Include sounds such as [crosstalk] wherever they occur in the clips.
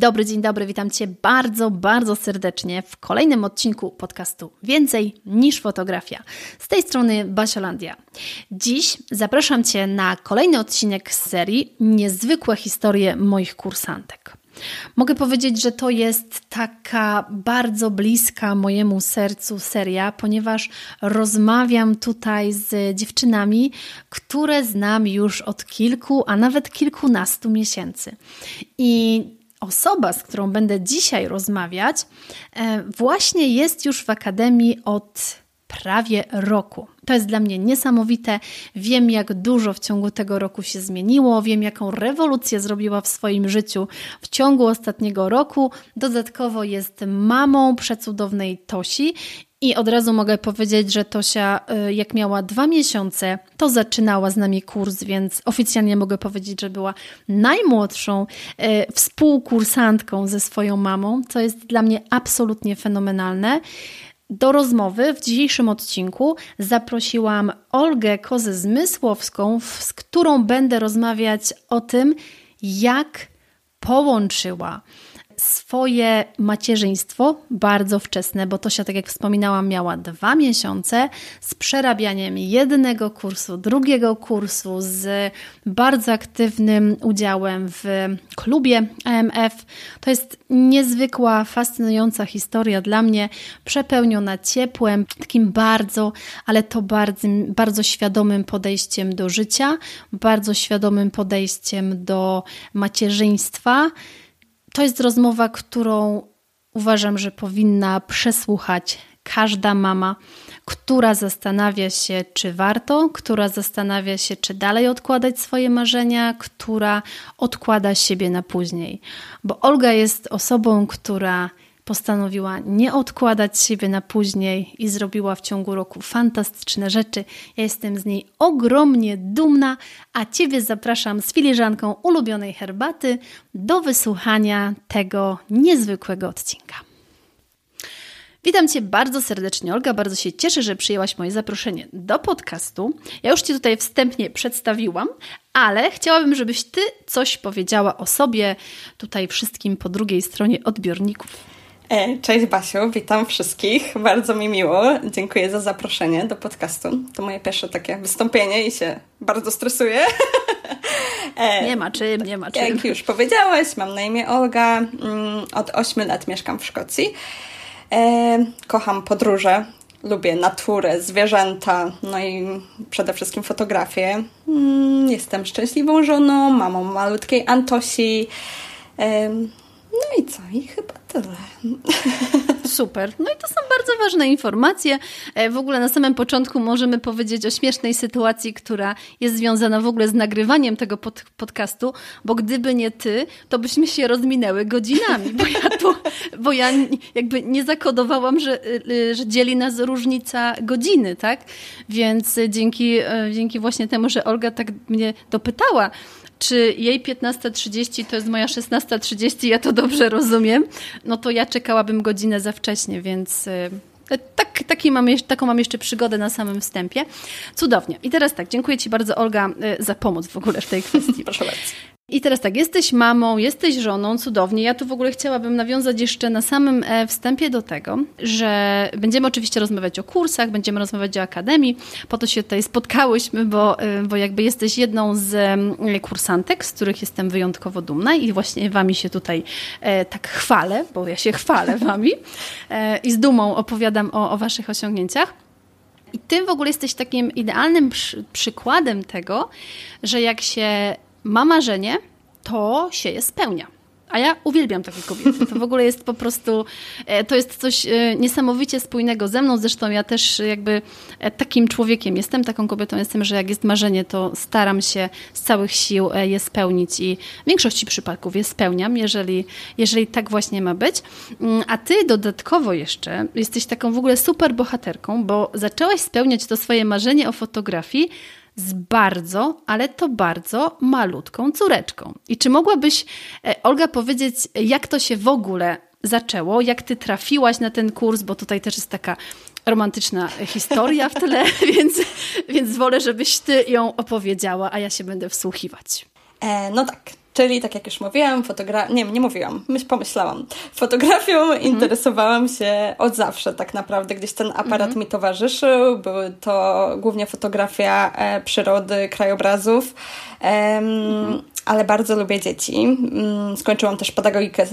dobry, dzień dobry, witam Cię bardzo, bardzo serdecznie w kolejnym odcinku podcastu Więcej niż fotografia. Z tej strony Basiolandia. Dziś zapraszam Cię na kolejny odcinek z serii Niezwykłe historie moich kursantek. Mogę powiedzieć, że to jest taka bardzo bliska mojemu sercu seria, ponieważ rozmawiam tutaj z dziewczynami, które znam już od kilku, a nawet kilkunastu miesięcy. I osoba, z którą będę dzisiaj rozmawiać, e, właśnie jest już w akademii od prawie roku. To jest dla mnie niesamowite. Wiem, jak dużo w ciągu tego roku się zmieniło, wiem, jaką rewolucję zrobiła w swoim życiu w ciągu ostatniego roku. Dodatkowo jest mamą przecudownej Tosi i od razu mogę powiedzieć, że Tosia, y, jak miała dwa miesiące, to zaczynała z nami kurs, więc oficjalnie mogę powiedzieć, że była najmłodszą y, współkursantką ze swoją mamą, co jest dla mnie absolutnie fenomenalne. Do rozmowy w dzisiejszym odcinku zaprosiłam Olgę Kozę-Zmysłowską, z którą będę rozmawiać o tym, jak połączyła swoje macierzyństwo bardzo wczesne, bo Tosia, tak jak wspominałam, miała dwa miesiące z przerabianiem jednego kursu, drugiego kursu, z bardzo aktywnym udziałem w klubie AMF. To jest niezwykła, fascynująca historia dla mnie, przepełniona ciepłem, takim bardzo, ale to bardzo, bardzo świadomym podejściem do życia, bardzo świadomym podejściem do macierzyństwa to jest rozmowa, którą uważam, że powinna przesłuchać każda mama, która zastanawia się, czy warto, która zastanawia się, czy dalej odkładać swoje marzenia, która odkłada siebie na później. Bo Olga jest osobą, która postanowiła nie odkładać siebie na później i zrobiła w ciągu roku fantastyczne rzeczy. Ja jestem z niej ogromnie dumna, a Ciebie zapraszam z filiżanką ulubionej herbaty do wysłuchania tego niezwykłego odcinka. Witam Cię bardzo serdecznie, Olga. Bardzo się cieszę, że przyjęłaś moje zaproszenie do podcastu. Ja już Ci tutaj wstępnie przedstawiłam, ale chciałabym, żebyś Ty coś powiedziała o sobie, tutaj wszystkim po drugiej stronie odbiorników. E, cześć Basiu, witam wszystkich. Bardzo mi miło. Dziękuję za zaproszenie do podcastu. To moje pierwsze takie wystąpienie i się bardzo stresuję. [laughs] E, nie ma czym, nie ma czym. Jak już powiedziałeś, mam na imię Olga. Mm, od 8 lat mieszkam w Szkocji. E, kocham podróże, lubię naturę, zwierzęta, no i przede wszystkim fotografię. Mm, jestem szczęśliwą żoną, mamą malutkiej Antosi. No i co? I chyba tyle. Super. No i to są bardzo ważne informacje. E, w ogóle na samym początku możemy powiedzieć o śmiesznej sytuacji, która jest związana w ogóle z nagrywaniem tego pod podcastu, bo gdyby nie ty, to byśmy się rozminęły godzinami, bo ja tu, bo ja jakby nie zakodowałam, że, y, że dzieli nas różnica godziny, tak? Więc dzięki, e, dzięki właśnie temu, że Olga tak mnie dopytała, czy jej 15.30 to jest moja 16.30, ja to dobrze rozumiem, no to ja czekałabym godzinę za wcześnie, więc y, tak, taki mam, taką mam jeszcze przygodę na samym wstępie. Cudownie. I teraz tak, dziękuję Ci bardzo Olga y, za pomoc w ogóle w tej kwestii. [laughs] Proszę bardzo. I teraz tak, jesteś mamą, jesteś żoną, cudownie. Ja tu w ogóle chciałabym nawiązać jeszcze na samym e, wstępie do tego, że będziemy oczywiście rozmawiać o kursach, będziemy rozmawiać o akademii. Po to się tutaj spotkałyśmy, bo, e, bo jakby jesteś jedną z kursantek, z których jestem wyjątkowo dumna i właśnie wami się tutaj e, tak chwalę, bo ja się chwalę [laughs] wami i z dumą opowiadam o, o waszych osiągnięciach. I ty w ogóle jesteś takim idealnym przy, przykładem tego, że jak się ma marzenie, to się je spełnia. A ja uwielbiam takie kobiety. To w ogóle jest po prostu, e, to jest coś e, niesamowicie spójnego ze mną. Zresztą ja też jakby e, takim człowiekiem jestem, taką kobietą jestem, że jak jest marzenie, to staram się z całych sił je spełnić i w większości przypadków je spełniam, jeżeli, jeżeli tak właśnie ma być. Mm, a ty dodatkowo jeszcze jesteś taką w ogóle super bohaterką, bo zaczęłaś spełniać to swoje marzenie o fotografii z bardzo, ale to bardzo malutką córeczką. I czy mogłabyś, e, Olga, powiedzieć, jak to się w ogóle zaczęło, jak ty trafiłaś na ten kurs, bo tutaj też jest taka romantyczna historia w tle, [laughs] więc, więc wolę, żebyś ty ją opowiedziała, a ja się będę wsłuchiwać. E, no tak. Czyli, tak jak już mówiłam, fotogra- nie, nie mówiłam, myśl, pomyślałam. Fotografią mhm. interesowałam się od zawsze, tak naprawdę. Gdzieś ten aparat mhm. mi towarzyszył. Były to głównie fotografia e, przyrody, krajobrazów, e, ale bardzo lubię dzieci. Mm, skończyłam też pedagogikę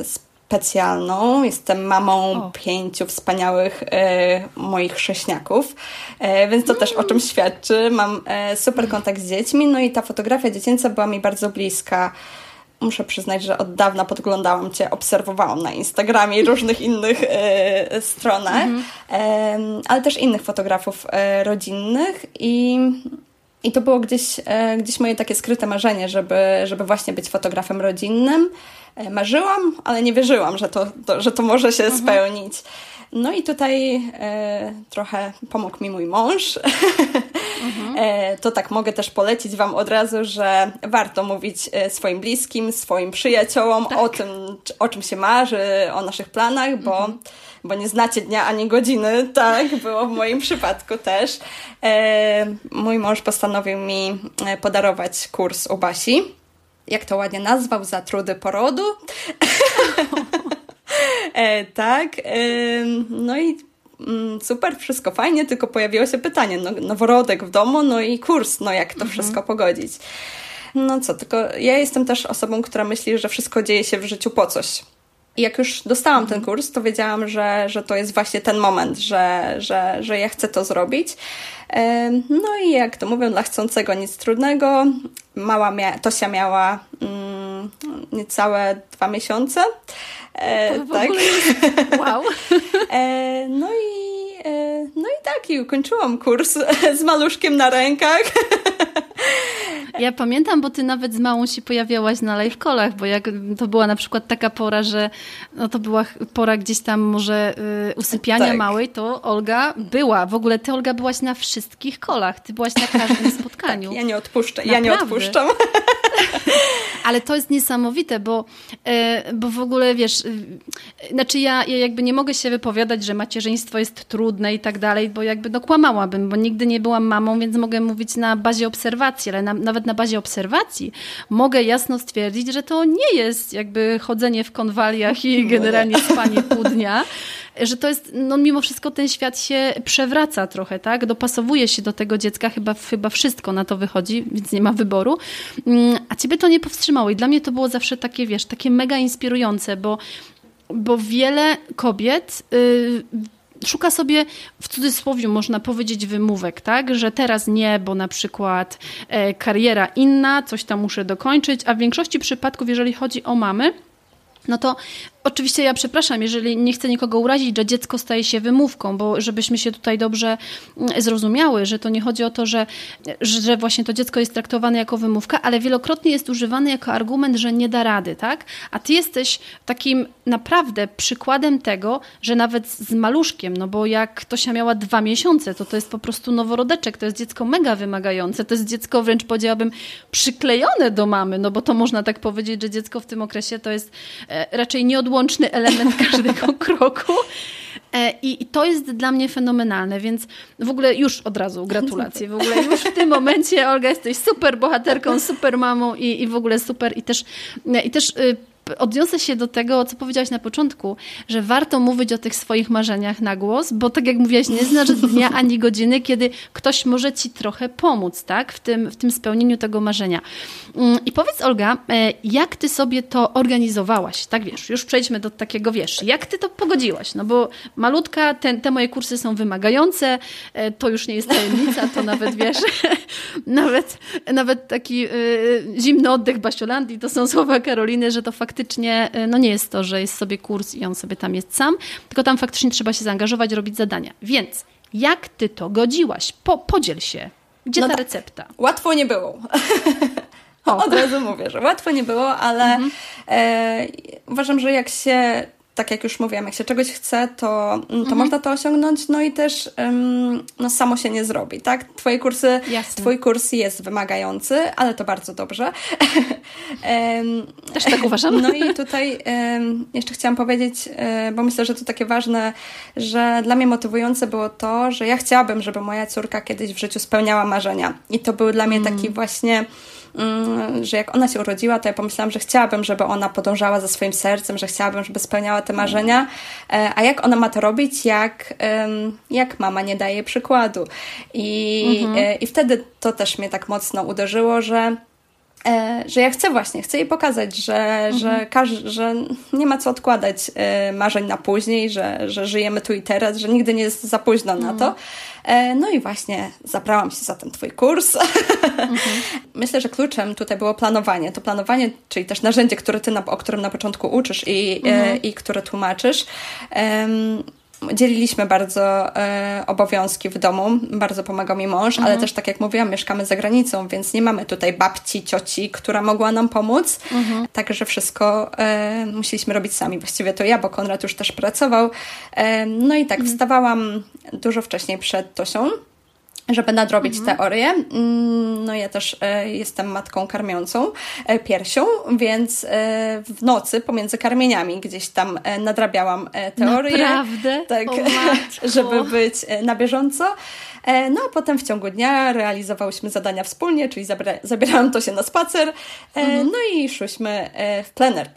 specjalną. Jestem mamą o. pięciu wspaniałych e, moich chrześniaków, e, więc to mm. też o czym świadczy. Mam e, super kontakt z dziećmi, no i ta fotografia dziecięca była mi bardzo bliska muszę przyznać, że od dawna podglądałam Cię, obserwowałam na Instagramie i różnych innych e, stronach, mm -hmm. e, ale też innych fotografów e, rodzinnych i, i to było gdzieś, e, gdzieś moje takie skryte marzenie, żeby, żeby właśnie być fotografem rodzinnym. Marzyłam, ale nie wierzyłam, że to, to że to może się mm -hmm. spełnić. No i tutaj e, trochę pomógł mi mój mąż. [laughs] Mhm. e, to tak mogę też polecić Wam od razu, że warto mówić e, swoim bliskim, swoim przyjaciołom tak. o tym, o czym się marzy, o naszych planach, bo, mhm. bo nie znacie dnia ani godziny. Tak, było w moim przypadku też. E, mój mąż postanowił mi e, podarować kurs u Basi. Jak to ładnie nazwał, za trudy porodu. [laughs] E, tak. E, no i mm, super, wszystko fajnie, tylko pojawiło się pytanie, no, noworodek w domu, no i kurs, no jak to mhm. wszystko pogodzić. No co, tylko ja jestem też osobą, która myśli, że wszystko dzieje się w życiu po coś. I jak już dostałam mhm. ten kurs, to wiedziałam, że, że to jest właśnie ten moment, że, że, że ja chcę to zrobić. E, no i jak to mówią, dla chcącego nic trudnego. Mała mia Tosia miała mm, niecałe dwa miesiące. E, tak. [laughs] Wow. E, no i e, no i tak, i ukończyłam kurs z maluszkiem na rękach. [laughs] Ja pamiętam, bo ty nawet z małą się pojawiałaś na live callach, bo jak to była na przykład taka pora, że no to była pora gdzieś tam może y, usypiania tak. małej, to Olga była. W ogóle ty, Olga, byłaś na wszystkich kolach. Ty byłaś na każdym [laughs] spotkaniu. Tak, ja nie odpuszczę, Naprawdę. ja nie odpuszczam. Ale to jest niesamowite, bo, e, bo w ogóle wiesz, e, znaczy ja, ja jakby nie mogę się wypowiadać, że macierzyństwo jest trudne i tak dalej, bo jakby no kłamałabym, bo nigdy nie byłam mamą, więc mogę mówić na bazie obserwacji, ale na, nawet na bazie obserwacji mogę jasno stwierdzić, że to nie jest jakby chodzenie w konwaliach i no generalnie spanie pół dnia, [laughs] że to jest, no mimo wszystko ten świat się przewraca trochę, tak? Dopasowuje się do tego dziecka, chyba, chyba wszystko na to wychodzi, więc nie ma wyboru. Mm, a ciebie to nie powstrzymało i dla mnie to było zawsze takie, wiesz, takie mega inspirujące, bo, bo wiele kobiet... Yy, szuka sobie, w cudzysłowie można powiedzieć, wymówek, tak? Że teraz nie, bo na przykład e, kariera inna, coś tam muszę dokończyć, a w większości przypadków, jeżeli chodzi o mamy, no to Oczywiście ja przepraszam, jeżeli nie chcę nikogo urazić, że dziecko staje się wymówką, bo żebyśmy się tutaj dobrze mm, zrozumiały, że to nie chodzi o to, że, że właśnie to dziecko jest traktowane jako wymówka, ale wielokrotnie jest używany jako argument, że nie da rady, tak? A ty jesteś takim naprawdę przykładem tego, że nawet z maluszkiem, no bo jak Tosia miała dwa miesiące, to to jest po prostu noworodeczek, to jest dziecko mega wymagające, to jest dziecko wręcz powiedziałabym przyklejone do mamy, no bo to można tak powiedzieć, że dziecko w tym okresie to jest e, raczej nieodłączne nieodłączny element [laughs] każdego kroku. E, I, to jest dla mnie fenomenalne, więc w ogóle już od razu gratulacje. W ogóle już w tym momencie, Olga, jesteś super bohaterką, super mamą i, i w ogóle super. I też, i też y, odniosę się do tego, co powiedziałaś na początku, że warto mówić o tych swoich marzeniach na głos, bo tak jak mówiłaś, nie znaczy dnia ani godziny, kiedy ktoś może ci trochę pomóc, tak? W tym, w tym spełnieniu tego marzenia. Mm, I powiedz, Olga, e, jak ty sobie to organizowałaś? Tak wiesz, już przejdźmy do takiego, wiesz, jak ty to pogodziłaś? No bo malutka, te, te moje kursy są wymagające, e, to już nie jest tajemnica, to nawet wiesz, [laughs] nawet, nawet taki y, zimny oddech Basiolandii, to są słowa Karoliny, że to faktycznie, y, no nie jest to, że jest sobie kurs i on sobie tam jest sam, tylko tam faktycznie trzeba się zaangażować, robić zadania. Więc jak ty to godziłaś? Po, podziel się. Gdzie no ta tak. recepta? Łatwo nie było. [laughs] Od razu mówię, że łatwo nie było, ale mhm. e, uważam, że jak się tak jak już mówiłam, jak się czegoś chce, to, to mhm. można to osiągnąć, no i też no, samo się nie zrobi, tak? Twoje kursy, Jasne. twój kurs jest wymagający, ale to bardzo dobrze. [laughs] um, też tak uważam. [laughs] No i tutaj jeszcze chciałam powiedzieć, um, bo myślę, że to takie ważne, że dla mnie motywujące było to, że ja chciałabym, żeby moja córka kiedyś w życiu spełniała marzenia. I to był dla mnie taki mm. właśnie Mm, że jak ona się urodziła, to ja pomyślałam, że chciałabym, żeby ona podążała za swoim sercem, że chciałabym, żeby spełniała te marzenia. E, a jak ona ma to robić, jak, jak mama nie daje przykładu? I, mhm. E, i wtedy to też mnie tak mocno uderzyło, że że ja chcę właśnie, chcę jej pokazać, że, mhm. że, każ, że nie ma co odkładać marzeń na później, że, że żyjemy tu i teraz, że nigdy nie jest za późno mhm. na to. E, no i właśnie zabrałam się za ten Twój kurs. Mhm. [laughs] Myślę, że kluczem tutaj było planowanie. To planowanie, czyli też narzędzie, które ty na, o którym na początku uczysz i, e, mhm. i które tłumaczysz dzieliliśmy bardzo e, obowiązki w domu, bardzo pomagał mi mąż, mhm. ale też tak jak mówiłam, mieszkamy za granicą, więc nie mamy tutaj babci, cioci, która mogła nam pomóc. Mhm. Także wszystko e, musieliśmy robić sami. Właściwie to ja, bo Konrad już też pracował. E, no i tak, mhm. wstawałam dużo wcześniej przed Tosią żeby nadrobić mhm. teorię. Mm, no ja też e, jestem matką karmiącą e, piersią, więc e, w nocy pomiędzy karmieniami gdzieś tam nadrabiałam teorię. Naprawdę? Tak, [laughs] żeby być na bieżąco. E, no a potem w ciągu dnia realizowałyśmy zadania wspólnie, czyli zabierałam to się na spacer, e, mhm. no i szłyśmy e, w plener.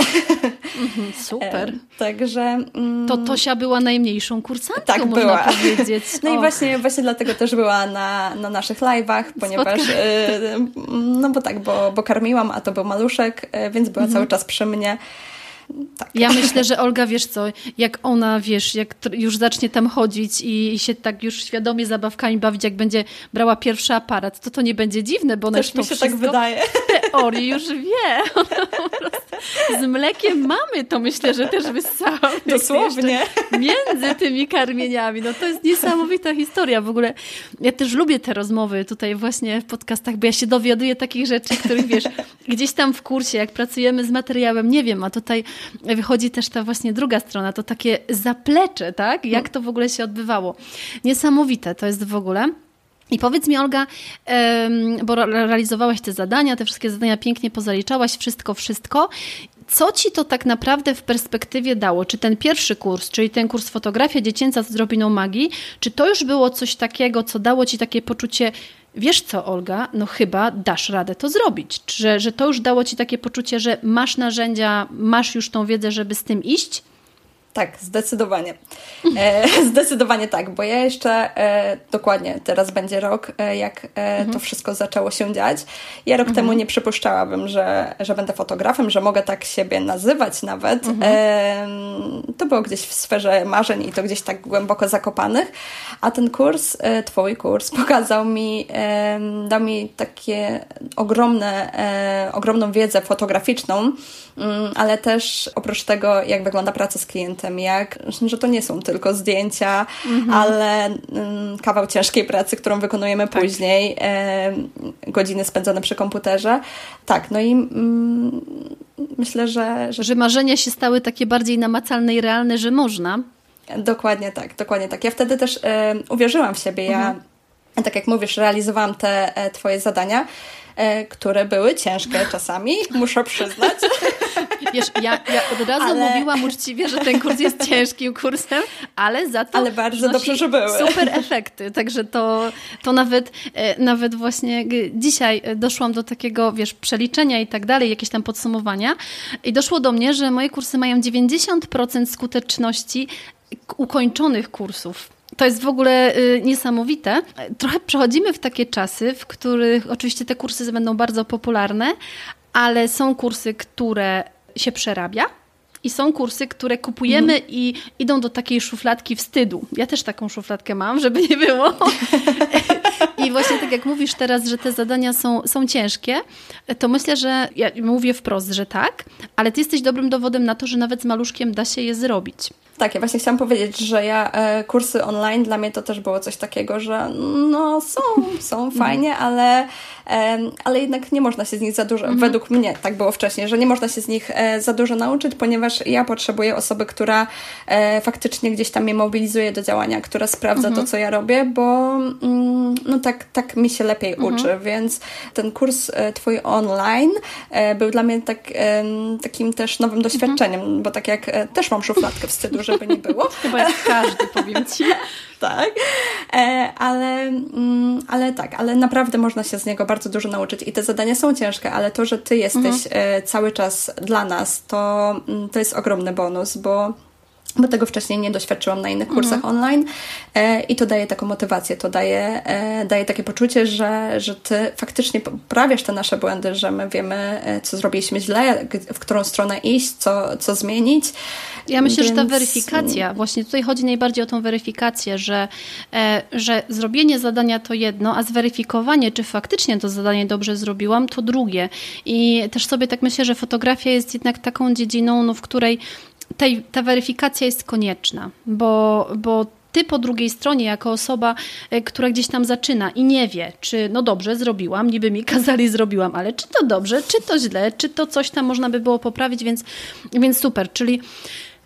Mhm, [laughs] super. Także... Mm, to Tosia była najmniejszą kursantką, tak, można była. powiedzieć. [laughs] No i właśnie, właśnie dlatego też była na, na naszych live'ach, ponieważ... No bo tak, bo, bo karmiłam, a to był maluszek, więc była mhm. cały czas przy mnie. Tak. Ja myślę, że Olga, wiesz co, jak ona, wiesz, jak już zacznie tam chodzić i się tak już świadomie zabawkami bawić, jak będzie brała pierwszy aparat, to to nie będzie dziwne, bo ona Też już to mi się tak wydaje. teorii już wie. [laughs] z mlekiem mamy to myślę, że też wyssała. [laughs] Dosłownie. Między tymi karmieniami. No to jest niesamowita historia. W ogóle ja też lubię te rozmowy tutaj właśnie w podcastach, bo ja się dowiaduję takich rzeczy, których wiesz, gdzieś tam w kursie, jak pracujemy z materiałem, nie wiem, a tutaj wychodzi też ta właśnie druga strona, to takie zaplecze, tak? Jak to w ogóle się odbywało. Niesamowite to jest w ogóle. I powiedz mi, Olga, bo realizowałaś te zadania, te wszystkie zadania pięknie pozaliczałaś, wszystko, wszystko. Co ci to tak naprawdę w perspektywie dało? Czy ten pierwszy kurs, czyli ten kurs fotografia dziecięca z drobiną magii, czy to już było coś takiego, co dało ci takie poczucie, wiesz co, Olga, no chyba dasz radę to zrobić. Że, że to już dało ci takie poczucie, że masz narzędzia, masz już tą wiedzę, żeby z tym iść? Tak, zdecydowanie. E, [laughs] zdecydowanie tak, bo ja jeszcze e, dokładnie teraz będzie rok, e, jak e, mhm. to wszystko zaczęło się dziać. Ja rok mhm. temu nie przypuszczałabym, że, że będę fotografem, że mogę tak siebie nazywać nawet. Mhm. E, to było gdzieś w sferze marzeń i to gdzieś tak głęboko zakopanych. A ten kurs, e, Twój kurs, [laughs] pokazał mi, dał mi takie ogromne, ogromną wiedzę fotograficzną, mm, ale też oprócz tego, jak wygląda praca z klientem, jak, że to nie są tylko zdjęcia, mhm. ale mm, kawał ciężkiej pracy, którą wykonujemy tak. później, e, godziny spędzone przy komputerze. Tak, no i mm, myślę, że, że... Że marzenia się stały takie bardziej namacalne i realne, że można. Dokładnie tak, dokładnie tak. Ja wtedy też e, uwierzyłam w siebie. Ja, mhm. tak jak mówisz, realizowałam te e, Twoje zadania które były ciężkie czasami, muszę przyznać. [laughs] Wiesz, ja, ja od razu ale... mówiłam uczciwie, że ten kurs jest ciężkim kursem, ale za to ale bardzo dobrze, że były. super efekty, także to, to nawet, e, nawet właśnie dzisiaj doszłam do takiego, wiesz, przeliczenia i tak dalej, jakieś tam podsumowania i doszło do mnie, że moje kursy mają 90% skuteczności ukończonych kursów. To jest w ogóle y, niesamowite. Trochę przechodzimy w takie czasy, w których oczywiście te kursy będą bardzo popularne, ale są kursy, które się przerabia. I są kursy, które kupujemy mhm. i idą do takiej szufladki wstydu. Ja też taką szufladkę mam, żeby nie było. [laughs] I właśnie tak jak mówisz teraz, że te zadania są, są ciężkie, to myślę, że ja mówię wprost, że tak, ale ty jesteś dobrym dowodem na to, że nawet z maluszkiem da się je zrobić. Tak, ja właśnie chciałam powiedzieć, że ja e, kursy online dla mnie to też było coś takiego, że no są, są mhm. fajnie, ale, e, ale jednak nie można się z nich za dużo, mhm. według mnie tak było wcześniej, że nie można się z nich e, za dużo nauczyć, ponieważ ja potrzebuję osoby, która e, faktycznie gdzieś tam mnie mobilizuje do działania, która sprawdza mhm. to, co ja robię, bo mm, no tak, tak mi się lepiej mhm. uczy, więc ten kurs e, twój online e, był dla mnie tak, takim też nowym doświadczeniem, bo tak jak też mam szufladkę wstydu, żeby nie było. [laughs] Chyba jak każdy, powiem Ci. [laughs] tak, e, ale, mm, ale tak, ale naprawdę można się z niego bardzo dużo nauczyć i te zadania są ciężkie, ale to, że Ty jesteś mhm. E, cały czas dla nas, to, mm, to jest ogromny bonus, bo bo tego wcześniej nie doświadczyłam na innych kursach mhm. online e, i to daje taką motywację, to daje, e, daje takie poczucie, że, że ty faktycznie poprawiasz te nasze błędy, że my wiemy, e, co zrobiliśmy źle, w którą stronę iść, co, co zmienić. Ja myślę, Więc... że ta weryfikacja, właśnie tutaj chodzi najbardziej o tą weryfikację, że, e, że zrobienie zadania to jedno, a zweryfikowanie, czy faktycznie to zadanie dobrze zrobiłam, to drugie. I też sobie tak myślę, że fotografia jest jednak taką dziedziną, no, w której tej, ta weryfikacja jest konieczna, bo, bo ty po drugiej stronie, jako osoba, e, która gdzieś tam zaczyna i nie wie, czy no dobrze zrobiłam, niby mi [laughs] kazali zrobiłam, ale czy to dobrze, czy to źle, czy to coś tam można by było poprawić, więc, więc super. Czyli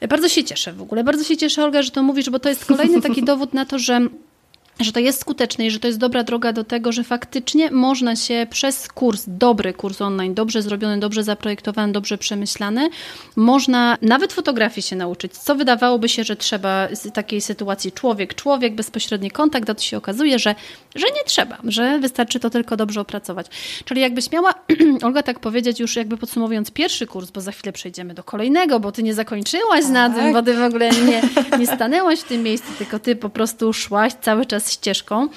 bardzo się cieszę w ogóle. Bardzo się cieszę, Olga, że to mówisz, bo to jest kolejny taki [laughs] dowód na to, że że to jest skuteczne i że to jest dobra droga do tego, że faktycznie można się przez kurs, dobry kurs online, dobrze zrobiony, dobrze zaprojektowany, dobrze przemyślany, można nawet fotografii się nauczyć, co wydawałoby się, że trzeba z takiej sytuacji człowiek, człowiek, bezpośredni kontakt, a to się okazuje, że, że nie trzeba, że wystarczy to tylko dobrze opracować. Czyli jakbyś miała, [clears throat] Olga, tak powiedzieć już jakby podsumowując pierwszy kurs, bo za chwilę przejdziemy do kolejnego, bo ty nie zakończyłaś tak. na tym, bo ty w ogóle nie, nie stanęłaś w tym miejscu, tylko ty po prostu szłaś cały czas ścieżką,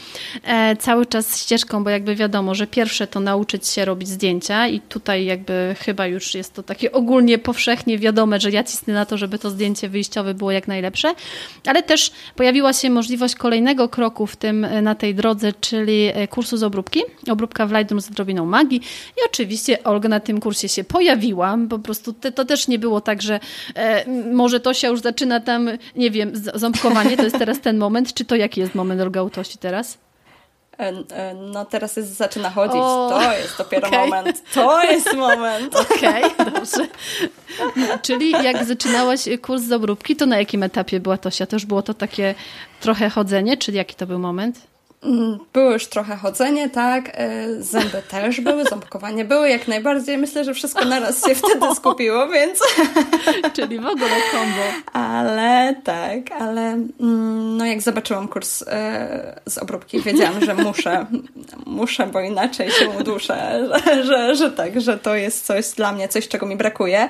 e, cały czas ścieżką, bo jakby wiadomo, że pierwsze to nauczyć się robić zdjęcia i tutaj jakby chyba już jest to takie ogólnie powszechnie wiadome, że ja cisnę na to, żeby to zdjęcie wyjściowe było jak najlepsze, ale też pojawiła się możliwość kolejnego kroku w tym, e, na tej drodze, czyli e, kursu z obróbki, obróbka w Lightroom z odrobiną magii. I oczywiście Olga na tym kursie się pojawiła, po prostu to też nie było tak, że e, może to się już zaczyna tam, nie wiem, ząbkowanie, to jest teraz ten moment, czy to jaki jest moment, Olga, autości teraz? E, e, no teraz jest, zaczyna chodzić. O, to jest dopiero okay. moment. To jest moment. [laughs] Okej, okay, dobrze. Czyli jak zaczynałaś kurs z obróbki, to na jakim etapie była Tosia? To już było to takie trochę chodzenie, czyli jaki to był moment? Mm, było już trochę chodzenie, tak, e, zęby też były, ząbkowanie były jak najbardziej. Myślę, że wszystko naraz się wtedy skupiło, więc... [laughs] Czyli w ogóle kombo. Ale tak, ale mm, no jak zobaczyłam kurs e, z obróbki, wiedziałam, że muszę, muszę, bo inaczej się uduszę, że, że, że tak, że to jest coś dla mnie, coś czego mi brakuje.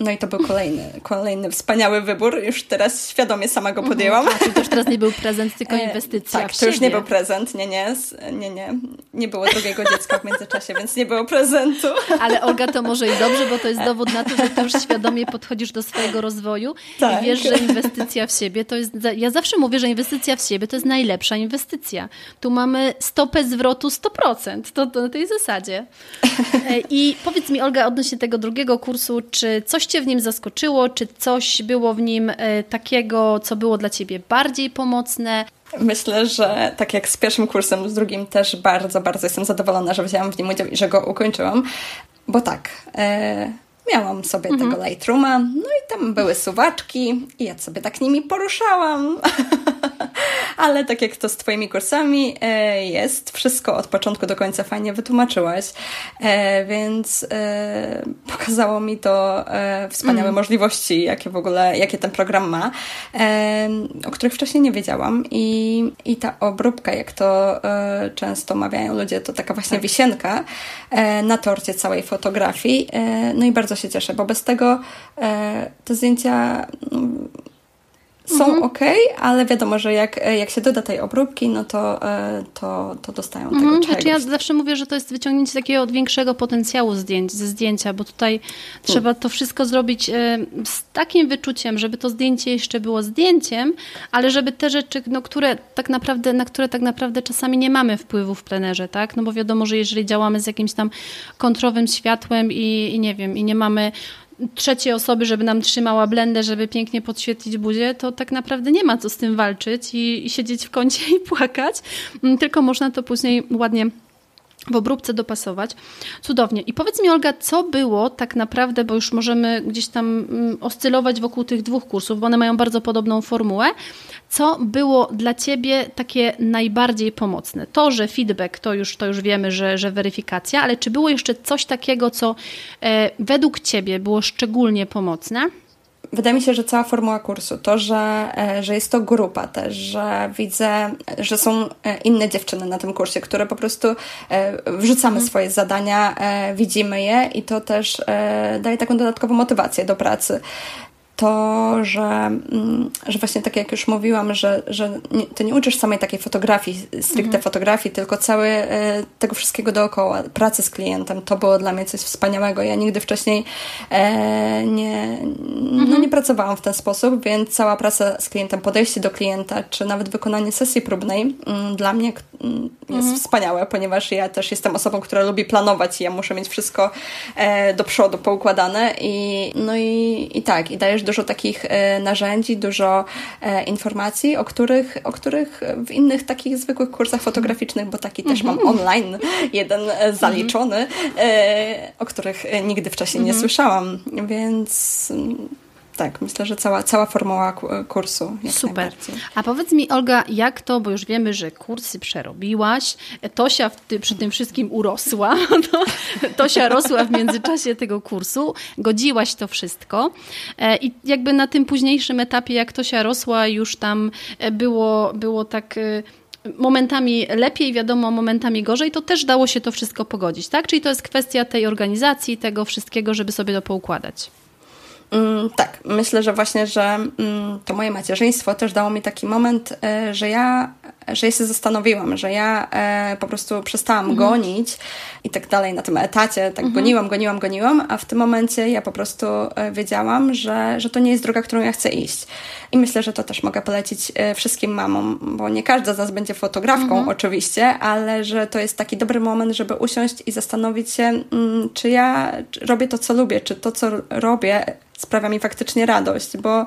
No i to był kolejny, kolejny wspaniały wybór. Już teraz świadomie sama go mhm. podjęłam. A, to już teraz nie był prezent, tylko e, inwestycja Tak, to już nie był prezent. Nie, nie, nie, nie. Nie było drugiego dziecka w międzyczasie, więc nie było prezentu. Ale Olga, to może i dobrze, bo to jest dowód na to, że ty już świadomie podchodzisz do swojego rozwoju tak. i wiesz, że inwestycja w siebie to jest... Ja zawsze mówię, że inwestycja w siebie to jest najlepsza inwestycja. Tu mamy stopę zwrotu 100%. To, to na tej zasadzie. E, I powiedz mi, Olga, odnośnie tego drugiego kursu, czy coś Cię w nim zaskoczyło? Czy coś było w nim e, takiego, co było dla Ciebie bardziej pomocne? Myślę, że tak jak z pierwszym kursem, z drugim też bardzo, bardzo jestem zadowolona, że wzięłam w nim udział i że go ukończyłam. Bo tak, e, miałam sobie mhm. tego Lightrooma, no i tam były suwaczki i ja sobie tak nimi poruszałam. [laughs] ale tak jak to z Twoimi kursami e, jest, wszystko od początku do końca fajnie wytłumaczyłaś, e, więc e, pokazało mi to wspaniałe mm. możliwości, jakie w ogóle, jakie ten program ma, o których wcześniej nie wiedziałam i, i ta obróbka, jak to często mawiają ludzie, to taka właśnie tak. wisienka na torcie całej fotografii, no i bardzo się cieszę, bo bez tego te zdjęcia są mhm. ok, ale wiadomo, że jak, jak się doda tej obróbki, no to, e, to, to dostają mhm. tego czegoś. Znaczy ja zawsze mówię, że to jest wyciągnięcie takiego większego potencjału zdjęć, ze zdjęcia, bo tutaj hmm. trzeba to wszystko zrobić e, z takim wyczuciem, żeby to zdjęcie jeszcze było zdjęciem, ale żeby te rzeczy, no, które tak naprawdę, na które tak naprawdę czasami nie mamy wpływu w plenerze, tak? No bo wiadomo, że jeżeli działamy z jakimś tam kontrowym światłem i, i nie wiem, i nie mamy trzeciej osoby, żeby nam trzymała blendę, żeby pięknie podświetlić buzię, to tak naprawdę nie ma co z tym walczyć i, i siedzieć w kącie i płakać, mm, tylko można to później ładnie w obróbce dopasować. Cudownie. I powiedz mi, Olga, co było tak naprawdę, bo już możemy gdzieś tam mm, oscylować wokół tych dwóch kursów, bo one mają bardzo podobną formułę. Co było dla Ciebie takie najbardziej pomocne? To, że feedback, to już, to już wiemy, że, że weryfikacja, ale czy było jeszcze coś takiego, co e, według Ciebie było szczególnie pomocne? Wydaje mi się, że cała formuła kursu, to, że, e, że jest to grupa też, że widzę, że są e, inne dziewczyny na tym kursie, które po prostu e, wrzucamy mhm. swoje zadania, widzimy je i to też daje taką dodatkową motywację do pracy to, że, mm, że właśnie tak jak już mówiłam, że, że nie, ty nie uczysz samej takiej fotografii, stricte mhm. fotografii, tylko całe e, tego wszystkiego dookoła, pracy z klientem, to było dla mnie coś wspaniałego. Ja nigdy wcześniej e, nie, no mhm. nie pracowałam w ten sposób, więc cała praca z klientem, podejście do klienta, czy nawet wykonanie sesji próbnej mm, dla mnie mm, jest mhm. wspaniałe, ponieważ ja też jestem osobą, która lubi planować i ja muszę mieć wszystko e, do przodu poukładane i no i, i tak, i dajesz dużo takich e, narzędzi, dużo e, informacji, o których, o których w innych takich zwykłych kursach fotograficznych, bo taki też mam mhm. online, jeden e, zaliczony, o których nigdy wcześniej nie mhm. słyszałam, więc tak, myślę, że cała, cała formuła kursu. Super. A powiedz mi, Olga, jak to, bo już wiemy, że kursy przerobiłaś, Tosia ty, przy tym wszystkim urosła, [laughs] no, Tosia rosła w międzyczasie tego kursu, godziłaś to wszystko e, i jakby na tym późniejszym etapie, jak Tosia rosła, już tam e, było, było tak e, momentami lepiej, wiadomo, momentami gorzej, to też dało się to wszystko pogodzić, tak? Czyli to jest kwestia tej organizacji, tego wszystkiego, żeby sobie to poukładać. Mm, tak, myślę, że właśnie, że mm, to moje macierzyństwo też dało mi taki moment, e, że ja, że ja się zastanowiłam, że ja e, po prostu przestałam mhm. gonić i tak dalej na tym etacie, tak mhm. goniłam, goniłam, goniłam, a w tym momencie ja po prostu e, wiedziałam, że, że to nie jest droga, którą ja chcę iść. I myślę, że to też mogę polecić wszystkim mamom, bo nie każda z nas będzie fotografką mhm. oczywiście, ale że to jest taki dobry moment, żeby usiąść i zastanowić się, mm, czy ja robię to, co lubię, czy to, co robię, sprawia mi faktycznie radość, bo e,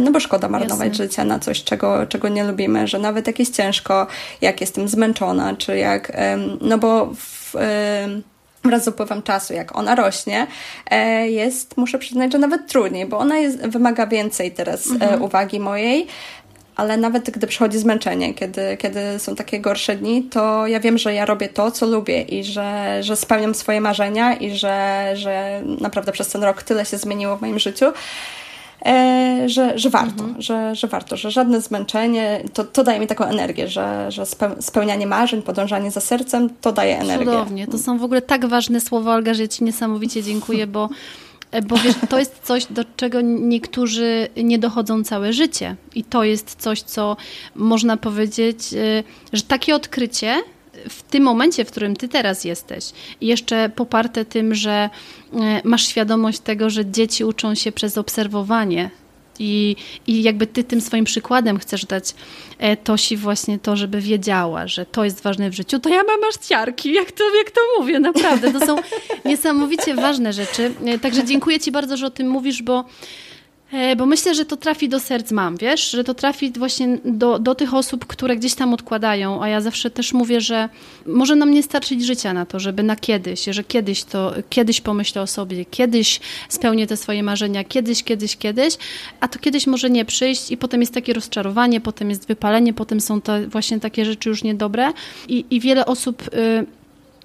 no bo szkoda marnować Jasne. życia na coś, czego, czego nie lubimy, że nawet jak jest ciężko, jak jestem zmęczona, czy jak, no bo w, wraz z upływem czasu, jak ona rośnie, e, jest, muszę przyznać, że nawet trudniej, bo ona jest, wymaga więcej teraz e, mhm. uwagi mojej, ale nawet gdy przychodzi zmęczenie, kiedy, kiedy są takie gorsze dni, to ja wiem, że ja robię to, co lubię i że, że spełniam swoje marzenia i że, że naprawdę przez ten rok tyle się zmieniło w moim życiu. E, że, że warto, mhm. że, że warto, że żadne zmęczenie, to, to daje mi taką energię, że, że spełnianie marzeń, podążanie za sercem, to daje energię. Cudownie, to są w ogóle tak ważne słowa, Olga, że ja Ci niesamowicie dziękuję, bo E, bo wiesz, to jest coś, do czego niektórzy nie dochodzą całe życie. I to jest coś, co można powiedzieć, e, że takie odkrycie w tym momencie, w którym ty teraz jesteś, jeszcze poparte tym, że e, masz świadomość tego, że dzieci uczą się przez obserwowanie i, I jakby ty tym swoim przykładem chcesz dać e, Tosi właśnie to, żeby wiedziała, że to jest ważne w życiu, to ja mam aż ciarki, jak to, jak to mówię, naprawdę. To są [laughs] niesamowicie ważne rzeczy. E, także dziękuję ci bardzo, że o tym mówisz, bo bo myślę, że to trafi do serc mam, wiesz, że to trafi właśnie do, do tych osób, które gdzieś tam odkładają, a ja zawsze też mówię, że może nam nie starczyć życia na to, żeby na kiedyś, że kiedyś to, kiedyś pomyślę o sobie, kiedyś spełnię te swoje marzenia, kiedyś, kiedyś, kiedyś, a to kiedyś może nie przyjść i potem jest takie rozczarowanie, potem jest wypalenie, potem są to właśnie takie rzeczy już niedobre i, i wiele osób... Y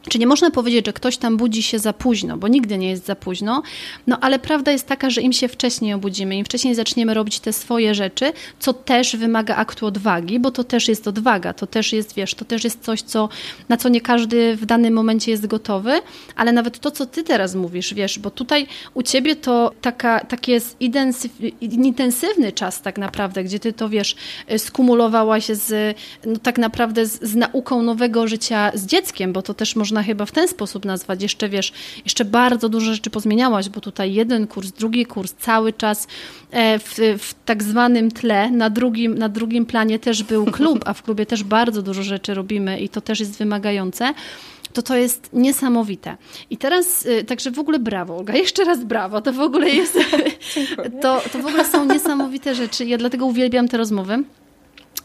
czy nie można powiedzieć, że ktoś tam budzi się za późno, bo nigdy nie jest za późno, no ale prawda jest taka, że im się wcześniej obudzimy, im wcześniej zaczniemy robić te swoje rzeczy, co też wymaga aktu odwagi, bo to też jest odwaga, to też jest, wiesz, to też jest coś, co, na co nie każdy w danym momencie jest gotowy, ale nawet to, co ty teraz mówisz, wiesz, bo tutaj u ciebie to taka, taki jest intensywny czas tak naprawdę, gdzie ty to, wiesz, skumulowałaś z, no tak naprawdę z, z nauką nowego życia z dzieckiem, bo to też można można chyba w ten sposób nazwać. Jeszcze wiesz, jeszcze bardzo dużo rzeczy pozmieniałaś, bo tutaj jeden kurs, drugi kurs, cały czas e, w, w tak zwanym tle, na drugim, na drugim planie też był klub, a w klubie też bardzo dużo rzeczy robimy i to też jest wymagające to to jest niesamowite. I teraz, y, także w ogóle brawo, Olga, [laughs] jeszcze raz brawo, to w ogóle jest, [laughs] to, to w ogóle są niesamowite rzeczy. Ja dlatego uwielbiam te rozmowy.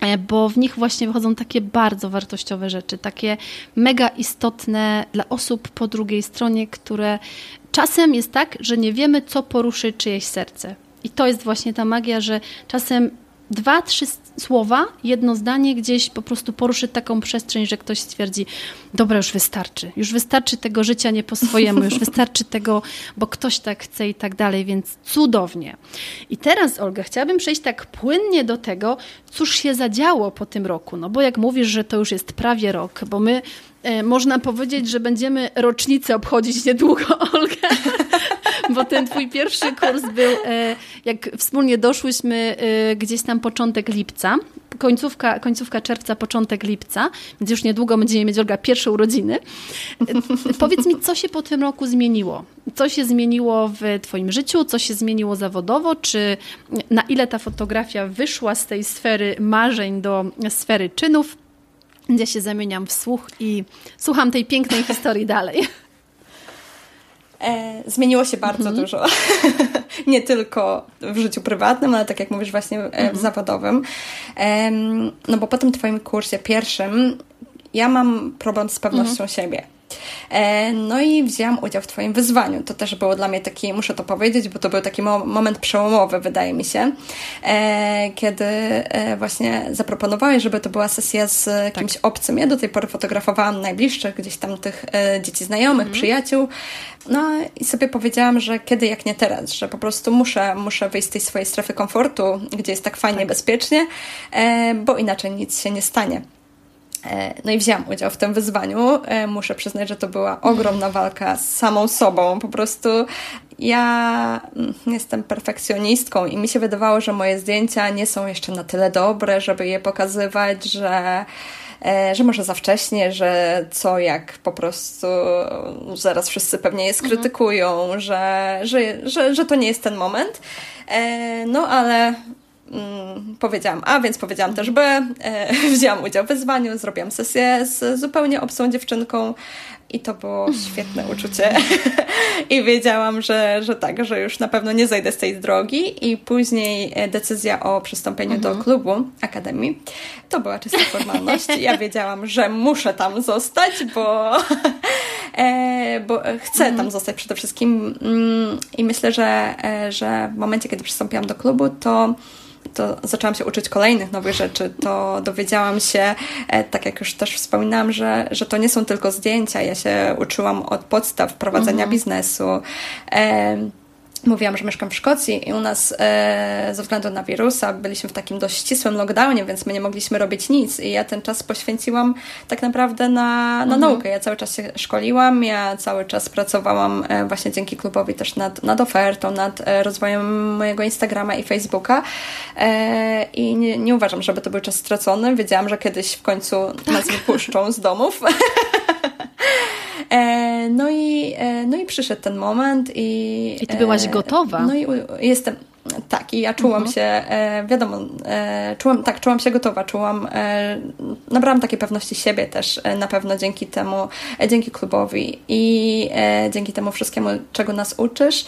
E, bo w nich właśnie wychodzą takie bardzo wartościowe rzeczy, takie mega istotne dla osób po drugiej stronie, które czasem jest tak, że nie wiemy, co poruszy czyjeś serce. I to jest właśnie ta magia, że czasem dwa, trzy słowa, jedno zdanie gdzieś po prostu poruszy taką przestrzeń, że ktoś stwierdzi, dobra, już wystarczy, już wystarczy tego życia nie po swojemu, już wystarczy tego, bo ktoś tak chce i tak dalej, więc cudownie. I teraz, Olga, chciałabym przejść tak płynnie do tego, cóż się zadziało po tym roku, no bo jak mówisz, że to już jest prawie rok, bo my e, można powiedzieć, że będziemy rocznicę obchodzić niedługo, [laughs] Olga bo ten twój pierwszy kurs był, e, jak wspólnie doszłyśmy e, gdzieś tam początek lipca, końcówka, końcówka czerwca, początek lipca, więc już niedługo będziemy mieć Olga pierwsze urodziny. E, powiedz mi, co się po tym roku zmieniło? Co się zmieniło w Twoim życiu? Co się zmieniło zawodowo? Czy na ile ta fotografia wyszła z tej sfery marzeń do sfery czynów? Ja się zamieniam w słuch i słucham tej pięknej historii dalej. E, zmieniło się bardzo mhm. dużo. [laughs] nie tylko w życiu prywatnym, ale tak jak mówisz, właśnie e, mhm. w zawodowym. E, no bo po tym Twoim kursie pierwszym ja mam problem z pewnością mhm. siebie. E, no i wzięłam udział w Twoim wyzwaniu. To też było dla mnie taki, muszę to powiedzieć, bo to był taki moment przełomowy, wydaje mi się, e, kiedy e, właśnie zaproponowałeś, żeby to była sesja z tak. kimś obcym. Ja do tej pory fotografowałam najbliższych, gdzieś tam tych dzieci znajomych, mhm. przyjaciół. No i sobie powiedziałam, że kiedy jak nie teraz, że po prostu muszę, muszę wyjść z tej swojej strefy komfortu, gdzie jest tak fajnie, tak. bezpiecznie, bo inaczej nic się nie stanie. E, no i wzięłam udział w tym wyzwaniu. E, muszę przyznać, że to była ogromna walka z samą sobą. Po prostu ja mm, jestem perfekcjonistką i mi się wydawało, że moje zdjęcia nie są jeszcze na tyle dobre, żeby je pokazywać, że e, że może za wcześnie, że co jak po prostu zaraz wszyscy pewnie je skrytykują, mhm. że, że, że, że to nie jest ten moment. No ale Mm, powiedziałam A, więc powiedziałam też B. E, [laughs] wzięłam udział w wyzwaniu, zrobiłam sesję z zupełnie obcą dziewczynką i to było świetne uczucie. [laughs] I wiedziałam, że, że tak, że już na pewno nie zejdę z tej drogi. I później e, decyzja o przystąpieniu mhm. do klubu Akademii to była czysta formalność. Ja [laughs] wiedziałam, że muszę tam zostać, bo, e, bo chcę mhm. tam zostać przede wszystkim. Mm, I myślę, że, e, że w momencie, kiedy przystąpiłam do klubu, to to zaczęłam się uczyć kolejnych nowych rzeczy, to dowiedziałam się, e, tak jak już też wspominałam, że, że to nie są tylko zdjęcia. Ja się uczyłam od podstaw prowadzenia mhm. biznesu. Mówiłam, że mieszkam w Szkocji i u nas e, ze względu na wirusa byliśmy w takim dość ścisłym lockdownie, więc my nie mogliśmy robić nic i ja ten czas poświęciłam tak naprawdę na, na mhm. naukę. Ja cały czas się szkoliłam, ja cały czas pracowałam e, właśnie dzięki klubowi też nad, nad ofertą, nad e, rozwojem mojego Instagrama i Facebooka e, i nie, nie, uważam, żeby to był czas stracony. Wiedziałam, że kiedyś w końcu tak. nas wypuszczą z domów. [laughs] E, no, i, e, no i przyszedł ten moment i... I ty byłaś e, gotowa. No i jestem... Tak, i ja czułam mhm. się, wiadomo, czułam, tak, czułam się gotowa, czułam, nabrałam takiej pewności siebie też na pewno dzięki temu, dzięki klubowi i dzięki temu wszystkiemu, czego nas uczysz.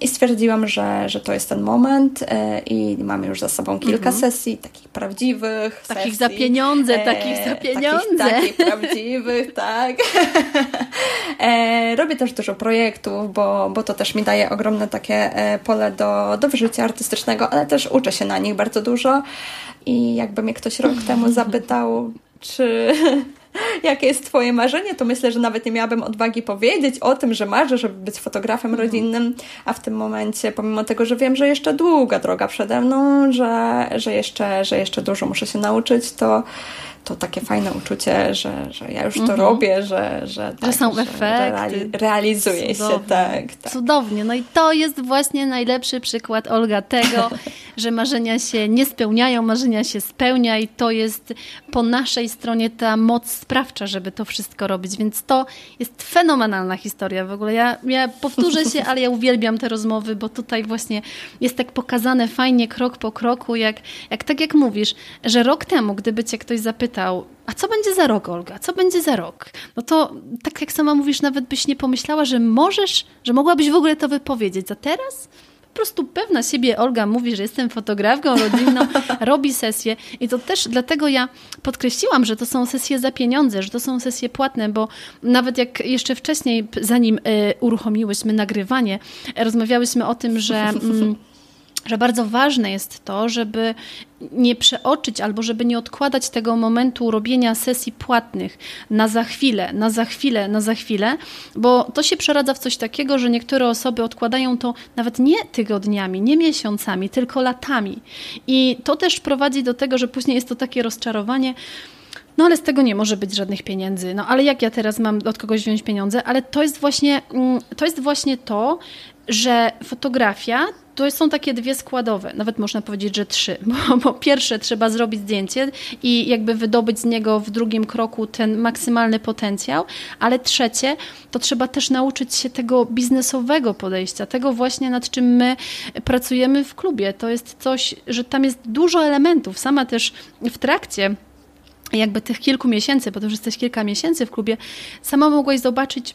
I stwierdziłam, że, że to jest ten moment e, i mamy już za sobą kilka mhm. sesji, takich prawdziwych. Takich sesji, za pieniądze, e, takich za pieniądze. Takich, takich prawdziwych, [laughs] tak. E, robię też dużo projektów, bo, bo to też mi daje ogromne takie e, pole do, do wyżycia artystycznego, ale też uczę się na nich bardzo dużo. I jakby mnie ktoś rok temu [laughs] zapytał, czy [laughs] jakie jest Twoje marzenie, to myślę, że nawet nie miałabym odwagi powiedzieć o tym, że marzę, żeby być fotografem mhm. rodzinnym, a w tym momencie, pomimo tego, że wiem, że jeszcze długa droga przede mną, że, że, jeszcze, że jeszcze dużo muszę się nauczyć, to to takie fajne uczucie, że, że ja już to mhm. robię, że, że, tak, że są że efekty. Reali realizuje Cudownie. się. Tak, tak. Cudownie. No i to jest właśnie najlepszy przykład, Olga, tego, [laughs] że marzenia się nie spełniają, marzenia się spełnia i to jest po naszej stronie ta moc sprawcza, żeby to wszystko robić. Więc to jest fenomenalna historia w ogóle. Ja, ja powtórzę się, ale ja uwielbiam te rozmowy, bo tutaj właśnie jest tak pokazane fajnie krok po kroku, jak, jak tak jak mówisz, że rok temu, gdyby cię ktoś zapytał, zapytał, a co będzie za rok, Olga? Co będzie za rok? No to tak jak sama mówisz, nawet byś nie pomyślała, że możesz, że mogłabyś w ogóle to wypowiedzieć. Za teraz? Po prostu pewna siebie Olga mówi, że jestem fotografką rodzinną, [laughs] robi sesje i to też dlatego ja podkreśliłam, że to są sesje za pieniądze, że to są sesje płatne, bo nawet jak jeszcze wcześniej, zanim y, uruchomiłyśmy nagrywanie, rozmawiałyśmy o tym, że... [laughs] Mm, że bardzo ważne jest to, żeby nie przeoczyć albo żeby nie odkładać tego momentu robienia sesji płatnych na za chwilę, na za chwilę, na za chwilę, bo to się przeradza w coś takiego, że niektóre osoby odkładają to nawet nie tygodniami, nie miesiącami, tylko latami. I to też prowadzi do tego, że później jest to takie rozczarowanie, no ale z tego nie może być żadnych pieniędzy. No ale jak ja teraz mam od kogoś wziąć pieniądze? Ale to jest właśnie mm, to, jest właśnie to że fotografia to są takie dwie składowe, nawet można powiedzieć, że trzy, bo, [laughs] bo, pierwsze trzeba zrobić zdjęcie i jakby wydobyć z niego w drugim kroku ten maksymalny potencjał, ale trzecie to trzeba też nauczyć się tego biznesowego podejścia, tego właśnie nad czym my pracujemy w klubie. To jest coś, że tam jest dużo elementów. Sama też w trakcie jakby tych kilku miesięcy, bo to już jesteś kilka miesięcy w klubie, sama mogłaś zobaczyć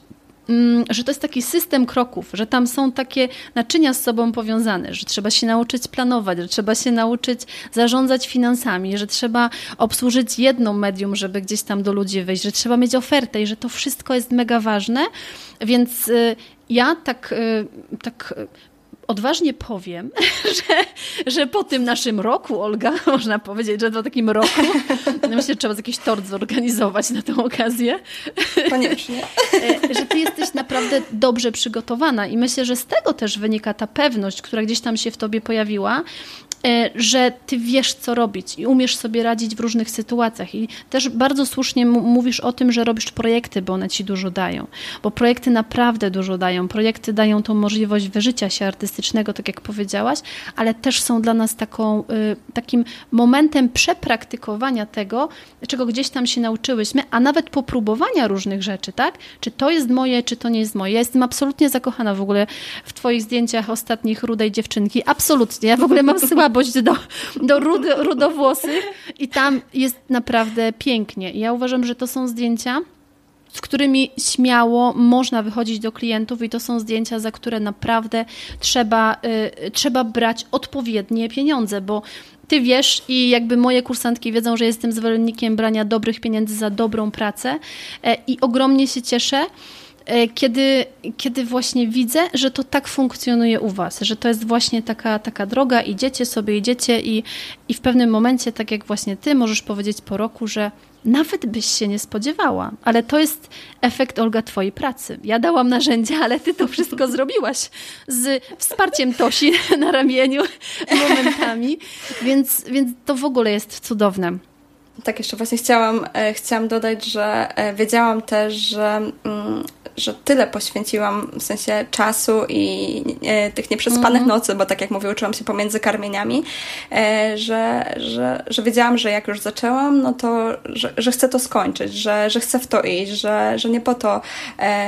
że to jest taki system kroków, że tam są takie naczynia z sobą powiązane, że trzeba się nauczyć planować, że trzeba się nauczyć zarządzać finansami, że trzeba obsłużyć jedno medium, żeby gdzieś tam do ludzi wyjść, że trzeba mieć ofertę i że to wszystko jest mega ważne. Więc y, ja tak, y, tak odważnie powiem, [laughs] że, że po tym naszym roku, Olga, [laughs] można powiedzieć, że po takim roku, [laughs] myślę, że trzeba jakiś tort zorganizować na tę okazję. Koniecznie. E, że ty jesteś naprawdę dobrze przygotowana i myślę, że z tego też wynika ta pewność, która gdzieś tam się w tobie pojawiła, że ty wiesz, co robić i umiesz sobie radzić w różnych sytuacjach. I też bardzo słusznie mówisz o tym, że robisz projekty, bo one ci dużo dają. Bo projekty naprawdę dużo dają. Projekty dają tą możliwość wyżycia się artystycznego, tak jak powiedziałaś, ale też są dla nas taką, y, takim momentem przepraktykowania tego, czego gdzieś tam się nauczyłyśmy, a nawet popróbowania różnych rzeczy, tak? Czy to jest moje, czy to nie jest moje. Ja jestem absolutnie zakochana w ogóle w Twoich zdjęciach ostatnich rudej dziewczynki. Absolutnie. Ja w ogóle mam słabo słabość do, do rudo, rudowłosych i tam jest naprawdę pięknie. ja uważam, że to są zdjęcia, z którymi śmiało można wychodzić do klientów i to są zdjęcia, za które naprawdę trzeba, y, trzeba brać odpowiednie pieniądze, bo ty wiesz i jakby moje kursantki wiedzą, że jestem zwolennikiem brania dobrych pieniędzy za dobrą pracę y, i ogromnie się cieszę, kiedy, kiedy właśnie widzę, że to tak funkcjonuje u Was, że to jest właśnie taka, taka droga, idziecie sobie, idziecie i, i w pewnym momencie, tak jak właśnie Ty możesz powiedzieć po roku, że nawet byś się nie spodziewała, ale to jest efekt, Olga, Twojej pracy. Ja dałam narzędzia, ale Ty to wszystko [laughs] zrobiłaś z wsparciem Tosi [laughs] na ramieniu momentami, więc, więc to w ogóle jest cudowne. Tak, jeszcze właśnie chciałam, e, chciałam dodać, że e, wiedziałam też, że mm, że tyle poświęciłam w sensie czasu i e, tych nieprzespanych mm -hmm. nocy, bo tak jak mówię, uczyłam się pomiędzy karmieniami, że, że, że wiedziałam, że jak już zaczęłam, no to, że, że chcę to skończyć, że, że chcę w to iść, że, że nie po to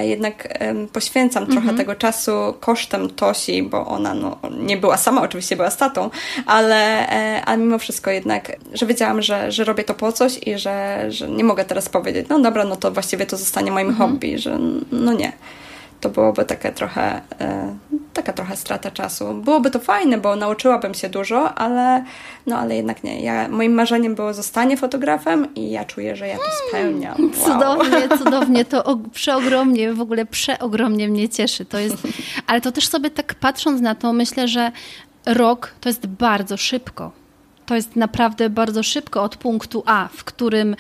jednak poświęcam mm -hmm. trochę mhm. tego czasu kosztem Tosi, bo ona no, nie była sama, oczywiście była statą, ale, ale mimo wszystko jednak, że wiedziałam, że, że robię to po coś i że, że nie mogę teraz powiedzieć, no dobra, no to właściwie to zostanie moim mm -hmm. hobby, że no nie. To byłoby takie trochę, e, taka trochę strata czasu. Byłoby to fajne, bo nauczyłabym się dużo, ale, no, ale jednak nie. Ja, moim marzeniem było zostanie fotografem i ja czuję, że ja to spełniam. [laughs] Wow. Cudownie, cudownie. To [laughs] przeogromnie, w ogóle przeogromnie mnie cieszy. To jest, ale to też sobie tak patrząc na to, myślę, że rok to jest bardzo szybko to jest naprawdę bardzo szybko od punktu A, w którym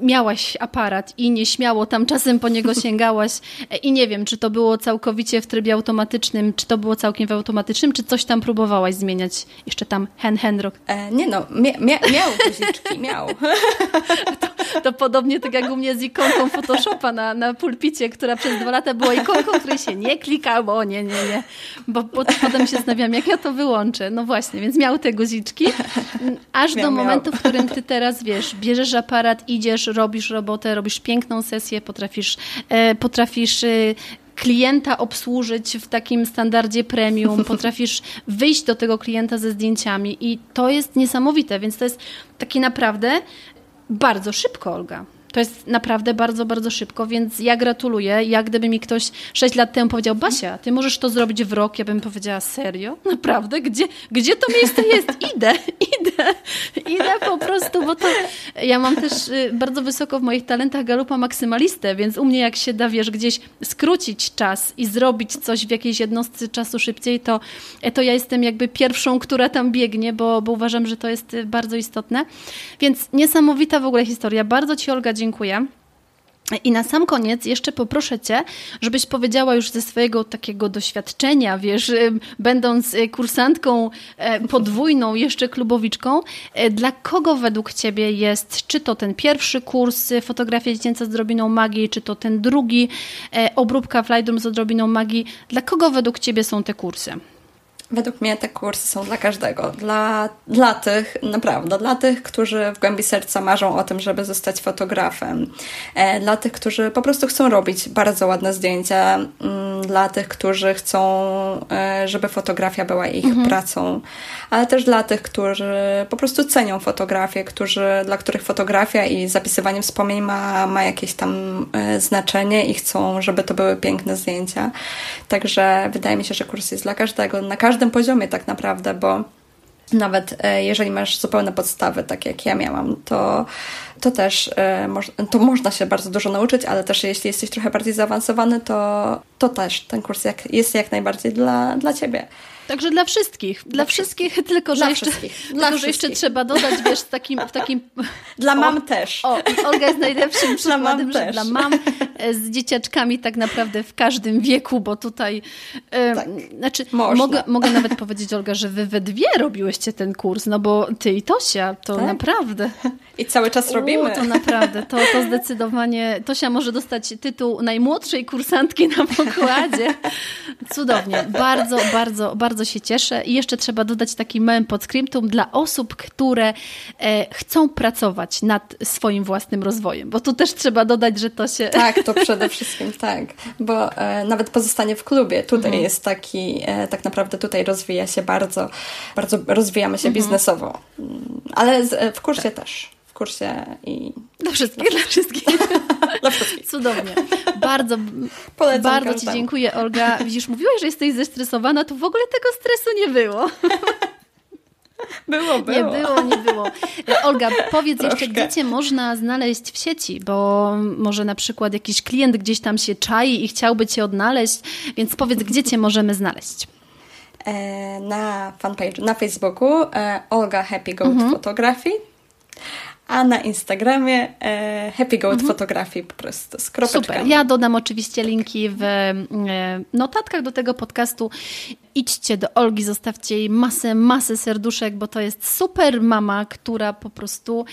miałaś aparat i nieśmiało tam czasem po niego sięgałaś i nie wiem, czy to było całkowicie w trybie automatycznym, czy to było całkiem w automatycznym, czy coś tam próbowałaś zmieniać. Jeszcze tam hen, hen rock. E, nie no, mia, mia, miał guziczki, miał. [laughs] to, to, podobnie tak jak u mnie z ikonką Photoshopa na, na pulpicie, która przez dwa lata była ikonką, której się nie klikało, nie, nie, nie. Bo potem się zastanawiam, jak ja to wyłączę. No właśnie, więc miał te guziczki. Aż miał, do momentu, miał. w którym ty teraz, wiesz, bierzesz aparat, idziesz, robisz robotę, robisz piękną sesję, potrafisz, e, potrafisz e, klienta obsłużyć w takim standardzie premium, [laughs] potrafisz wyjść do tego klienta ze zdjęciami i to jest niesamowite, więc to jest taki naprawdę bardzo szybko, Olga. To jest naprawdę bardzo, bardzo szybko, więc ja gratuluję. Jak gdyby mi ktoś 6 lat temu powiedział, Basia, ty możesz to zrobić w rok, ja bym powiedziała, serio? [laughs] Naprawdę? Gdzie, gdzie to miejsce jest? [laughs] Idę, idę, idę po prostu, bo to ja mam też y, bardzo wysoko w moich talentach galupa maksymalistę, więc u mnie jak się da, wiesz, gdzieś skrócić czas i zrobić coś w jakiejś jednostce czasu szybciej, to, to ja jestem jakby pierwszą, która tam biegnie, bo, bo uważam, że to jest y, bardzo istotne. Więc niesamowita w ogóle historia. Bardzo Ci Olga dziękuję dziękuję. I na sam koniec jeszcze poproszę Cię, żebyś powiedziała już ze swojego takiego doświadczenia, wiesz, y, będąc y, kursantką e, podwójną, jeszcze klubowiczką, e, dla kogo według Ciebie jest, czy to ten pierwszy kurs y, fotografia dziecięca z odrobiną magii, czy to ten drugi e, obróbka w Lightroom z odrobiną magii, dla kogo według Ciebie są te kursy? Według mnie te kursy są dla każdego. Dla, dla tych, naprawdę, dla tych, którzy w głębi serca marzą o tym, żeby zostać fotografem. E, dla tych, którzy po prostu chcą robić bardzo ładne zdjęcia. Mm, dla tych, którzy chcą, e, żeby fotografia była ich mhm. pracą. Ale też dla tych, którzy po prostu cenią fotografię, którzy, dla których fotografia i zapisywanie wspomnień ma, ma jakieś tam e, znaczenie i chcą, żeby to były piękne zdjęcia. Także wydaje mi się, że kurs jest dla każdego. Na każdy każdym poziomie tak naprawdę, bo nawet e, jeżeli masz zupełne podstawy, tak jak ja miałam, to, to też e, to można się bardzo dużo nauczyć, ale też jeśli jesteś trochę bardziej zaawansowany, to, to też ten kurs jak, jest jak najbardziej dla, dla Ciebie. Także dla wszystkich. Dla, dla wszystkich, wszystkich, [laughs] tylko że, jeszcze, wszystkich. Dla tylko, że jeszcze trzeba dodać, wiesz, w takim... W takim [laughs] dla mam też. O, Olga jest najlepszym [laughs] przykładem, że dla mam e, z dzieciaczkami tak naprawdę w każdym wieku, bo tutaj... E, tak, znaczy, mogę, mogę nawet powiedzieć, Olga, że wy we dwie robiłyście ten kurs, no bo ty i Tosia, to tak? naprawdę... I cały czas robimy. U, to naprawdę, to, to zdecydowanie... Tosia może dostać tytuł najmłodszej kursantki na pokładzie. Cudownie. Bardzo, bardzo, bardzo się cieszę. I jeszcze trzeba dodać taki małym podskryptum dla osób, które e, chcą pracować nad swoim własnym rozwojem, bo tu też trzeba dodać, że to się... [laughs] Tak, to przede wszystkim tak, bo e, nawet pozostanie w klubie, tutaj mhm. jest taki, e, tak naprawdę tutaj rozwija się bardzo, bardzo rozwijamy się mhm. biznesowo, ale z, w kursie tak. też kursie i... Dla wszystkich, dla wszystkich. [laughs] dla wszystkich. Cudownie. Bardzo, Polecam bardzo Ci dziękuję, Olga. Widzisz, mówiłaś, że jesteś zestresowana, to w ogóle tego stresu nie było. Było, [laughs] było. Nie było, nie było. Olga, powiedz Troszkę. jeszcze, gdzie Cię można znaleźć w sieci, bo może na przykład jakiś klient gdzieś tam się czai i chciałby Cię odnaleźć, więc powiedz, gdzie Cię możemy znaleźć e, na fanpage, na Facebooku e, Olga Happy Goat mhm. Photography a na Instagramie e, Happy Goat mhm. Fotografii po prostu z kropeczkami. Super. Ja dodam oczywiście linki w e, notatkach do tego podcastu. Idźcie do Olgi, zostawcie jej masę, masę serduszek, bo to jest super mama, która po prostu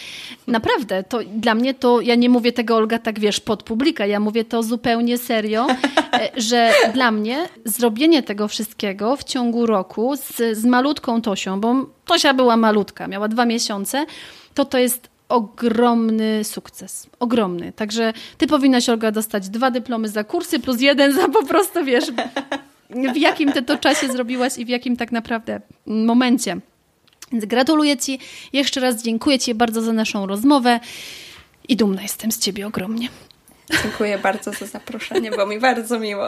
naprawdę, to dla mnie to, ja nie mówię tego Olga tak wiesz, pod publika, ja mówię to zupełnie serio, e, [laughs] że dla mnie zrobienie tego wszystkiego w ciągu roku z, z malutką Tosią, bo Tosia była malutka, miała dwa miesiące, to to jest ogromny sukces. Ogromny. Także ty powinnaś, Olga, dostać dwa dyplomy za kursy plus jeden za po prostu, wiesz, w jakim ty to czasie zrobiłaś i w jakim tak naprawdę momencie. Więc gratuluję Ci. Jeszcze raz dziękuję Ci bardzo za naszą rozmowę i dumna jestem z Ciebie ogromnie. Dziękuję bardzo za zaproszenie, bo mi bardzo miło.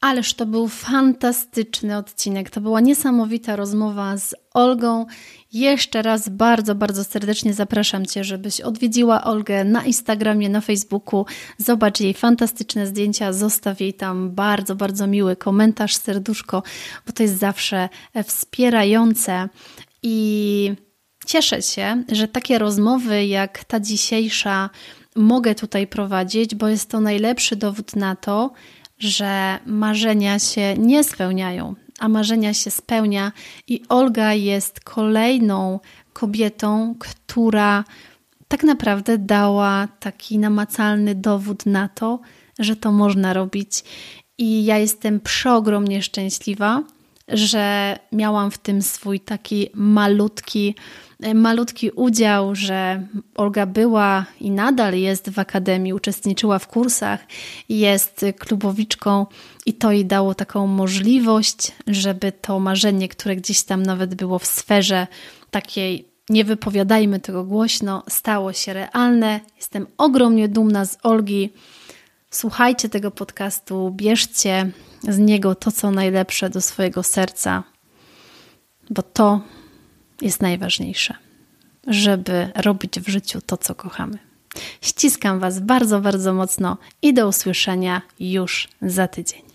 Ależ to był fantastyczny odcinek. To była niesamowita rozmowa z Olgą. Jeszcze raz bardzo, bardzo serdecznie zapraszam Cię, żebyś odwiedziła Olgę na Instagramie, na Facebooku. Zobacz jej fantastyczne zdjęcia, zostaw jej tam bardzo, bardzo miły komentarz, serduszko, bo to jest zawsze wspierające i cieszę się, że takie rozmowy jak ta dzisiejsza mogę tutaj prowadzić, bo jest to najlepszy dowód na to, że marzenia się nie spełniają, a marzenia się spełnia, i Olga jest kolejną kobietą, która tak naprawdę dała taki namacalny dowód na to, że to można robić. I ja jestem przeogromnie szczęśliwa, że miałam w tym swój taki malutki, malutki udział, że Olga była i nadal jest w akademii, uczestniczyła w kursach, jest klubowiczką i to jej dało taką możliwość, żeby to marzenie, które gdzieś tam nawet było w sferze takiej nie wypowiadajmy tego głośno, stało się realne. Jestem ogromnie dumna z Olgi. Słuchajcie tego podcastu, bierzcie z niego to, co najlepsze do swojego serca, bo to jest najważniejsze, żeby robić w życiu to, co kochamy. Ściskam Was bardzo, bardzo mocno i do usłyszenia już za tydzień.